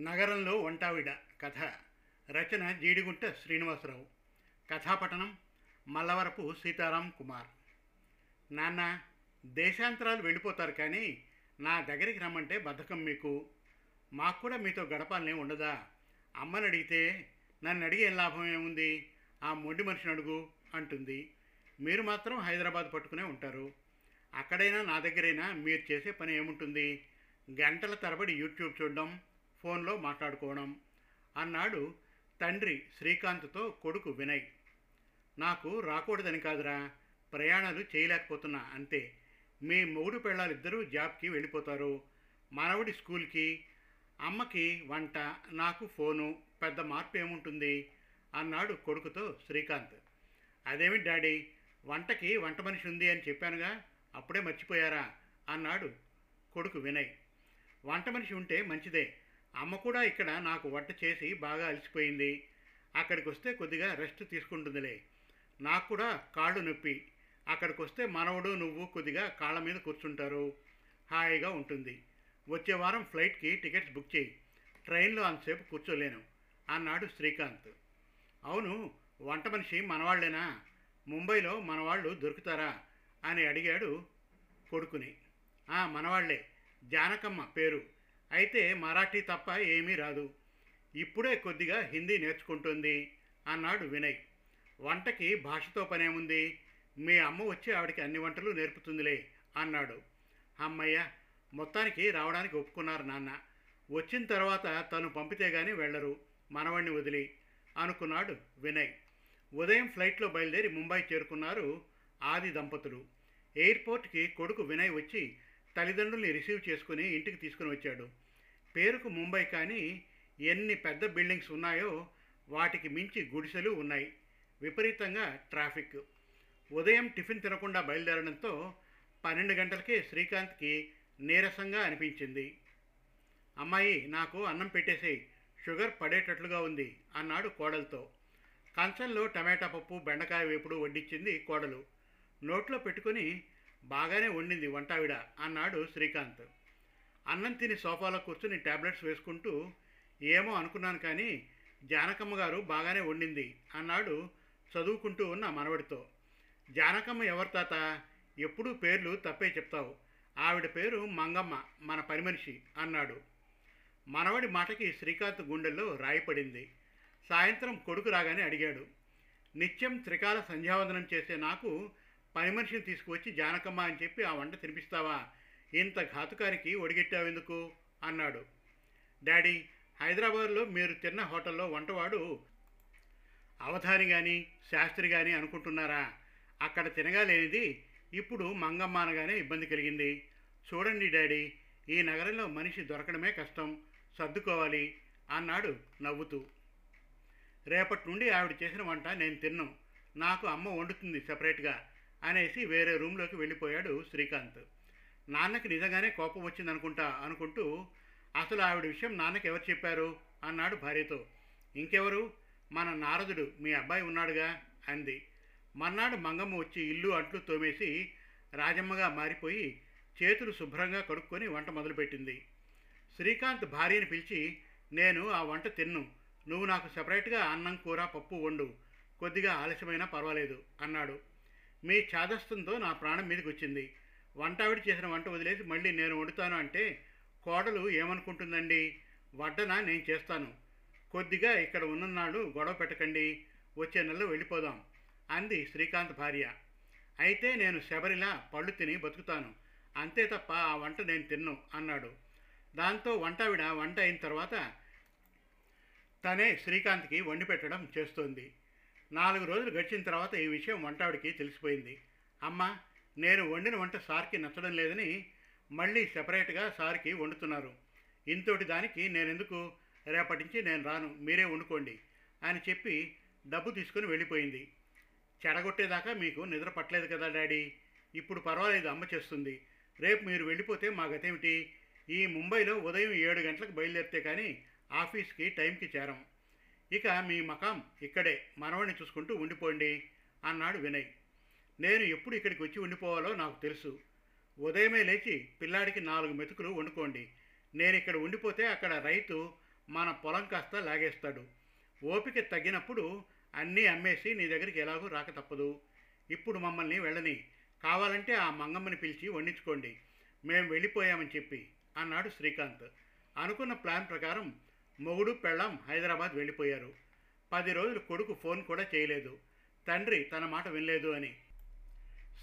నగరంలో వంటావిడ కథ. రచన జీడిగుంట శ్రీనివాసరావు. కథాపఠనం మల్లవరపు సీతారాం కుమార్. నాన్న దేశాంతరాలు వెళ్ళిపోతారు కానీ నా దగ్గరికి రమ్మంటే బద్ధకం మీకు. మాకు కూడా మీతో గడపాలనే ఉండదా? అమ్మని అడిగితే నన్ను అడిగే లాభం ఏముంది? ఆ మొండి మనిషిని అడుగు అంటుంది. మీరు మాత్రం హైదరాబాద్ పట్టుకునే ఉంటారు. అక్కడైనా నా దగ్గరైనా మీరు చేసే పని ఏముంటుంది? గంటల తరబడి యూట్యూబ్ చూడడం ఫోన్లో మాట్లాడుకోవడం. అన్నాడు తండ్రి శ్రీకాంత్తో కొడుకు వినయ్. నాకు రాకూడదని కాదురా ప్రయాణాలు చేయలేకపోతున్నా అంతే. మీ మొగుడు పెళ్ళాలిద్దరూ జాబ్కి వెళ్ళిపోతారు. మనవడి స్కూల్కి అమ్మకి వంట నాకు ఫోను పెద్ద మార్పు ఏముంటుంది అన్నాడు కొడుకుతో శ్రీకాంత్. అదేమి డాడీ వంటకి వంట మనిషి ఉంది అని చెప్పానుగా అప్పుడే మర్చిపోయారా? అన్నాడు కొడుకు వినయ్. వంట మనిషి ఉంటే మంచిదే అమ్మ కూడా ఇక్కడ నాకు వంట చేసి బాగా అలసిపోయింది. అక్కడికి వస్తే కొద్దిగా రెస్ట్ తీసుకుంటుందిలే. నాకు కూడా కాళ్ళు నొప్పి. అక్కడికి వస్తే మనవడు నువ్వు కొద్దిగా కాళ్ళ మీద కూర్చుంటారు. హాయిగా ఉంటుంది. వచ్చే వారం ఫ్లైట్కి టికెట్స్ బుక్ చేయి. ట్రైన్లో అంతసేపు కూర్చోలేను. అన్నాడు శ్రీకాంత్. అవును వంట మనిషి మనవాళ్ళేనా? ముంబైలో మనవాళ్ళు దొరుకుతారా? అని అడిగాడు కొడుకుని. "ఆ, మనవాళ్ళే. జానకమ్మ పేరు. అయితే మరాఠీ తప్ప ఏమీ రాదు. ఇప్పుడే కొద్దిగా హిందీ నేర్చుకుంటుంది అన్నాడు వినయ్. వంటకి భాషతో పనేముంది మీ అమ్మ వచ్చి ఆవిడకి అన్ని వంటలు నేర్పుతుందిలే అన్నాడు. అమ్మయ్య మొత్తానికి రావడానికి ఒప్పుకున్నారు నాన్న. వచ్చిన తర్వాత తను పంపితే గాని వెళ్ళరు. మనవణ్ణి వదిలి అనుకున్నాడు వినయ్. ఉదయం ఫ్లైట్లో బయలుదేరి ముంబై చేరుకున్నారు ఆది దంపతులు. ఎయిర్పోర్ట్కి కొడుకు వినయ్ వచ్చి తల్లిదండ్రుల్ని రిసీవ్ చేసుకుని ఇంటికి తీసుకుని వచ్చాడు. పేరుకు ముంబై కానీ ఎన్ని పెద్ద బిల్డింగ్స్ ఉన్నాయో వాటికి మించి గుడిసెలు ఉన్నాయి. విపరీతంగా ట్రాఫిక్. ఉదయం టిఫిన్ తినకుండా బయలుదేరడంతో పన్నెండు గంటలకే శ్రీకాంత్కి నీరసంగా అనిపించింది. అమ్మాయి నాకు అన్నం పెట్టేసి షుగర్ పడేటట్లుగా ఉంది అన్నాడు కోడలతో. కంచంలో టమాటా పప్పు బెండకాయ వేపుడు వడ్డించింది కోడలు. నోట్లో పెట్టుకుని బాగానే వండింది వంటావిడ అన్నాడు శ్రీకాంత్. అన్నం తిని సోఫాలో కూర్చుని టాబ్లెట్స్ వేసుకుంటూ ఏమో అనుకున్నాను కానీ జానకమ్మ గారు బాగానే వండింది అన్నాడు చదువుకుంటూ ఉన్న మనవడితో. జానకమ్మ ఎవరి తాత? ఎప్పుడూ పేర్లు తప్పే చెప్తావు. ఆవిడ పేరు మంగమ్మ మన పని మనిషి అన్నాడు. మనవడి మాటకి శ్రీకాంత్ గుండెల్లో రాయిపడింది సాయంత్రం కొడుకు రాగానే అడిగాడు నిత్యం త్రికాల సంధ్యావందనం చేసే నాకు పని మనిషిని తీసుకువచ్చి జానకమ్మ అని చెప్పి ఆ వంట తినిపిస్తావా? ఇంత ఘాతుకానికి ఒడిగెట్టావెందుకు అన్నాడు. డాడీ హైదరాబాద్లో మీరు తిన్న హోటల్లో వంటవాడు అవధాని కానీ శాస్త్రి కానీ అనుకుంటున్నారా? అక్కడ తినగాలేనిది ఇప్పుడు మంగమ్మ అనగానే ఇబ్బంది కలిగింది. చూడండి డాడీ ఈ నగరంలో మనిషి దొరకడమే కష్టం. సర్దుకోవాలి అన్నాడు నవ్వుతూ. రేపటి నుండి ఆవిడ చేసిన వంట నేను తిన్ను. నాకు అమ్మ వండుతుంది సపరేట్గా. అనేసి వేరే రూమ్లోకి వెళ్ళిపోయాడు శ్రీకాంత్. నాన్నకి నిజంగానే కోపం వచ్చిందనుకుంటా అనుకుంటూ అసలు ఆవిడ విషయం నాన్నకి ఎవరు చెప్పారు? అన్నాడు భార్యతో. ఇంకెవరు? మన నారదుడు మీ అబ్బాయి ఉన్నాడుగా? అంది. మర్నాడు మంగమ్మ వచ్చి ఇల్లు అంట్లు తోమేసి రాజమ్మగా మారిపోయి చేతులు శుభ్రంగా కడుక్కొని వంట మొదలుపెట్టింది. శ్రీకాంత్ భార్యని పిలిచి నేను ఆ వంట తిన్ను. నువ్వు నాకు సపరేట్గా అన్నం కూర పప్పు వండు. కొద్దిగా ఆలస్యమైనా పర్వాలేదు అన్నాడు. మీ ఛాదస్థంతో నా ప్రాణం మీదకి వచ్చింది వంటావిడి చేసిన వంట వదిలేసి మళ్ళీ నేను వండుతాను అంటే కోడలు ఏమనుకుంటుందండి? వడ్డన? నేను చేస్తాను. కొద్దిగా ఇక్కడ ఉన్ననాడు గొడవ పెట్టకండి. వచ్చే నెలలో వెళ్ళిపోదాం అంది శ్రీకాంత్ భార్య. అయితే నేను శబరిలా పళ్ళు తిని బతుకుతాను. అంతే తప్ప ఆ వంట నేను తిన్ను అన్నాడు. దాంతో వంటావిడ వంట అయిన తర్వాత తనే శ్రీకాంత్కి వండి పెట్టడం చేస్తోంది. నాలుగు రోజులు గడిచిన తర్వాత ఈ విషయం వంటావిడికి తెలిసిపోయింది. అమ్మ నేను వండిన వంట సార్కి నచ్చడం లేదని మళ్ళీ సెపరేట్గా సార్కి వండుతున్నారు. ఇంతోటి దానికి నేనెందుకు? రేపటి నుంచి నేను రాను మీరే వండుకోండి అని చెప్పి డబ్బు తీసుకుని వెళ్ళిపోయింది. చెడగొట్టేదాకా మీకు నిద్ర పట్టలేదు కదా డాడీ? ఇప్పుడు పర్వాలేదు అమ్మ చేస్తుంది. రేపు మీరు వెళ్ళిపోతే మా గతేమిటి? ఈ ముంబైలో ఉదయం ఏడు గంటలకు బయలుదేరితే కానీ ఆఫీస్కి టైంకి చేరం. ఇక మీ మకాం ఇక్కడే మనవడిని చూసుకుంటూ ఉండిపోండి అన్నాడు వినయ్. నేను ఎప్పుడు ఇక్కడికి వచ్చి ఉండిపోవాలో నాకు తెలుసు. ఉదయమే లేచి పిల్లాడికి నాలుగు మెతుకులు వండుకోండి. నేను ఇక్కడ ఉండిపోతే అక్కడ రైతు మన పొలం కాస్త లాగేస్తాడు. ఓపిక తగ్గినప్పుడు అన్నీ అమ్మేసి నీ దగ్గరికి ఎలాగూ రాక తప్పదు. ఇప్పుడు మమ్మల్ని వెళ్ళని. కావాలంటే ఆ మంగమ్మని పిలిచి వండించుకోండి. మేము వెళ్ళిపోయామని చెప్పి అన్నాడు శ్రీకాంత్. అనుకున్న ప్లాన్ ప్రకారం మొగుడు పెళ్ళం హైదరాబాద్ వెళ్ళిపోయారు. పది రోజులు కొడుకు ఫోన్ కూడా చేయలేదు. తండ్రి తన మాట వినలేదు అని.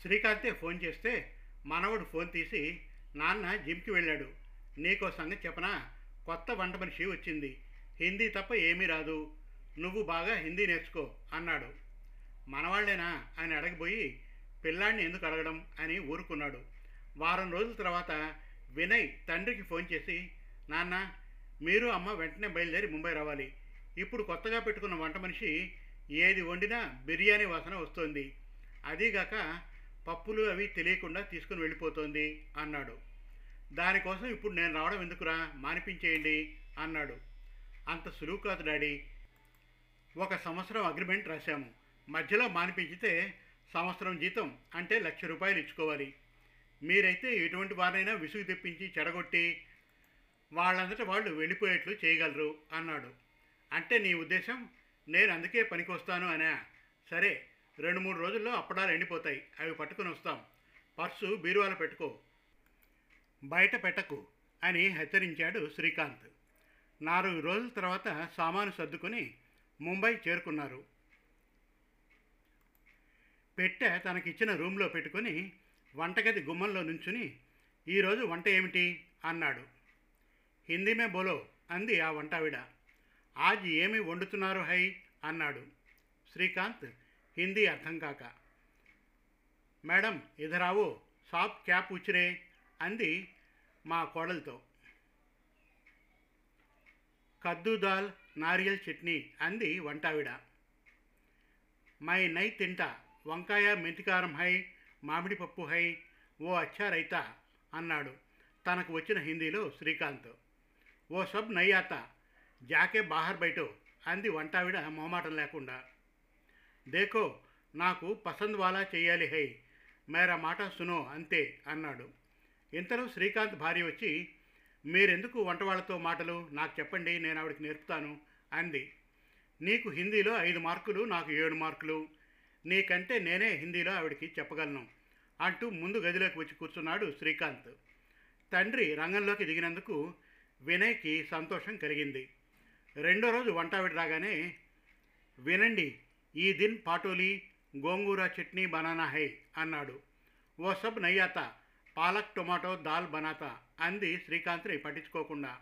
శ్రీకాంతే ఫోన్ చేస్తే మనవడు ఫోన్ తీసి నాన్న జిమ్కి వెళ్ళాడు. నీకో సంగతి చెప్పనా? కొత్త వంట మనిషి వచ్చింది. హిందీ తప్ప ఏమీ రాదు. నువ్వు బాగా హిందీ నేర్చుకో అన్నాడు. మనవాళ్ళేనా? అని అడగబోయి పిల్లాడిని ఎందుకు అడగడం? అని ఊరుకున్నాడు. వారం రోజుల తర్వాత వినయ్ తండ్రికి ఫోన్ చేసి నాన్న మీరు అమ్మ వెంటనే బయలుదేరి ముంబై రావాలి. ఇప్పుడు కొత్తగా పెట్టుకున్న వంట మనిషి ఏది వండినా బిర్యానీ వాసన వస్తోంది. అదీగాక పప్పులు అవి తెలియకుండా తీసుకుని వెళ్ళిపోతోంది అన్నాడు. దానికోసం ఇప్పుడు నేను రావడం ఎందుకురా? మానిపించేయండి అన్నాడు. అంత సులువు కాదు డాడీ. ఒక సంవత్సరం అగ్రిమెంట్ రాశాము. మధ్యలో మానిపించితే సంవత్సరం జీతం అంటే లక్ష రూపాయలు ఇచ్చుకోవాలి. మీరైతే ఎటువంటి వారైనా విసుగు తెప్పించి చెడగొట్టి వాళ్ళంతట వాళ్ళు వెళ్ళిపోయేట్లు చేయగలరు అన్నాడు. అంటే నీ ఉద్దేశం నేను అందుకే పనికి వస్తాను అనా. సరే రెండు మూడు రోజుల్లో అప్పడాలు ఎండిపోతాయి. అవి పట్టుకుని వస్తాం. పర్సు బీరువాలో పెట్టుకో. బయట పెట్టకు అని హెచ్చరించాడు శ్రీకాంత్. నాలుగు రోజుల తర్వాత సామాను సర్దుకొని ముంబై చేరుకున్నారు. పెట్టె తనకిచ్చిన రూమ్లో పెట్టుకొని వంటగది గుమ్మంలో నుంచుని ఈరోజు వంట ఏమిటి? అన్నాడు. హిందీ మే బోలో అంది ఆ వంటావిడ. ఆజ్ ఏమి వండుతున్నారు హై? అన్నాడు. శ్రీకాంత్ హిందీ అర్థం కాక. మేడం ఇధరావో సాప్ క్యా పూచరే అంది మా కోడలతో. కద్దు దాల్ నారియల్ చట్నీ అంది వంటావిడ. మై నై తింటా వంకాయ మెంతికారం హై మామిడి పప్పు హై ఓ అచ్చా రైతా అన్నాడు. తనకు వచ్చిన హిందీలో శ్రీకాంత్. ఓ సబ్ నై ఆతా జాకే బాహర్ బయటో అంది వంటావిడ మొహమాటం లేకుండా. దేకో నాకు పసంద్ వాలా చెయ్యాలి హై మేరా మాట సునో అంతే అన్నాడు. ఇంతలో శ్రీకాంత్ భార్య వచ్చి మీరెందుకు వంట వాళ్ళతో మాటలు? నాకు చెప్పండి నేను ఆవిడకి నేర్పుతాను అంది. నీకు హిందీలో ఐదు మార్కులు నాకు ఏడు మార్కులు. నీకంటే నేనే హిందీలో ఆవిడకి చెప్పగలను అంటూ ముందు గదిలోకి వచ్చి కూర్చున్నాడు శ్రీకాంత్. తండ్రి రంగంలోకి దిగినందుకు వినయ్కి సంతోషం కలిగింది. రెండో రోజు వంట రాగానే వినండి ఈ దిన్ పాటోలి గోంగూర చట్నీ బనానా హై అన్నాడు. ఓ సబ్ నయ్యాత పాలక్ టొమాటో దాల్ బనాతా అంది శ్రీకాంత్ని పట్టించుకోకుండా.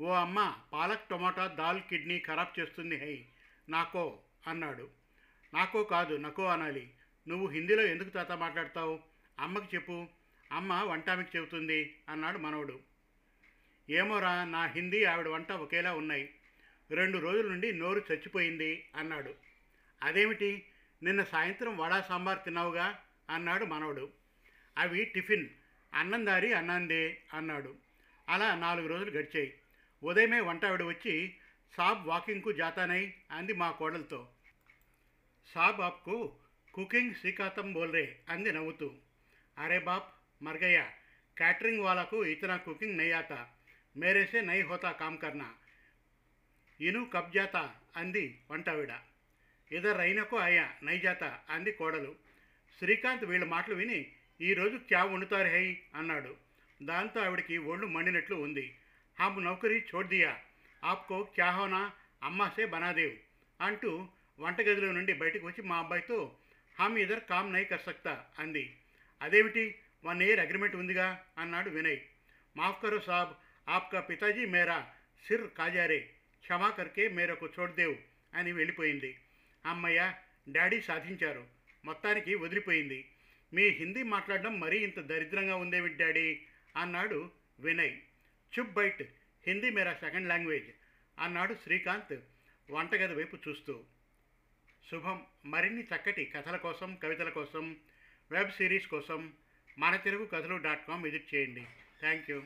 ఓ అమ్మ పాలక్ టొమాటో దాల్ కిడ్నీ ఖరాబ్ చేస్తుంది హై నాకో అన్నాడు. నాకో కాదు నకో అనాలి. నువ్వు హిందీలో ఎందుకు తాత మాట్లాడతావు? అమ్మకి చెప్పు. అమ్మ వంటామికి చెబుతుంది అన్నాడు మనవడు. ఏమోరా నా హిందీ ఆవిడ వంట ఒకేలా ఉన్నాయి. రెండు రోజుల నుండి నోరు చచ్చిపోయింది అన్నాడు. అదేమిటి? నిన్న సాయంత్రం వడా సాంబార్ తిన్నావుగా? అన్నాడు మనవడు. అవి టిఫిన్. అన్నం దారి అన్నందే అన్నాడు. అలా నాలుగు రోజులు గడిచాయి. ఉదయమే వంట ఆవిడ వచ్చి సాబ్ వాకింగ్కు జాతానై అంది మా కోడలతో. సాబ్ ఆప్కు కుకింగ్ శ్రీకాతం బోల్రే అంది నవ్వుతూ. అరే బాప్ మర్గయ్య క్యాటరింగ్ వాళ్ళకు ఇతర కుకింగ్ నయ్యాత. మేరేసే నై హోతా కామ్ కర్నా. ఇను కబ్జాత అంది వంటవిడ ఇదర్ రైనకు అయ్యా నైజాత అంది కోడలు. శ్రీకాంత్ వీళ్ళ మాటలు విని ఈరోజు క్యా వండుతారు హై? అన్నాడు. దాంతో ఆవిడకి ఒళ్ళు మండినట్లు ఉంది. హామ్ నౌకరీ దియా. ఆప్కో క్యా హోనా? అమ్మాసే బనాదేవ్ అంటూ వంటగదిలో నుండి బయటకు వచ్చి మా అబ్బాయితో హామ్ ఇదర్ కామ్ నై కర్సక్తా అంది. అదేమిటి? వన్ ఇయర్ అగ్రిమెంట్ ఉందిగా? అన్నాడు వినయ్. మాఫ్ కరో సాబ్ ఆప్కా పితాజీ మేరా సిర్ కాజారే క్షమా కర్కే మేరకు చోడ్దేవ్ అని వెళ్ళిపోయింది. అమ్మయ్య డాడీ సాధించారు. మొత్తానికి వదిలిపోయింది. మీ హిందీ మాట్లాడడం మరీ ఇంత దరిద్రంగా ఉందేమిటి డాడీ అన్నాడు వినయ్. చుప్ బైట్ హిందీ మేరా సెకండ్ లాంగ్వేజ్ అన్నాడు శ్రీకాంత్ వంటగది వైపు చూస్తూ. శుభం మరిన్ని చక్కటి కథల కోసం కవితల కోసం వెబ్ సిరీస్ కోసం మన తెలుగు కథలు డాట్ కామ్ విజిట్ చేయండి. Thank you.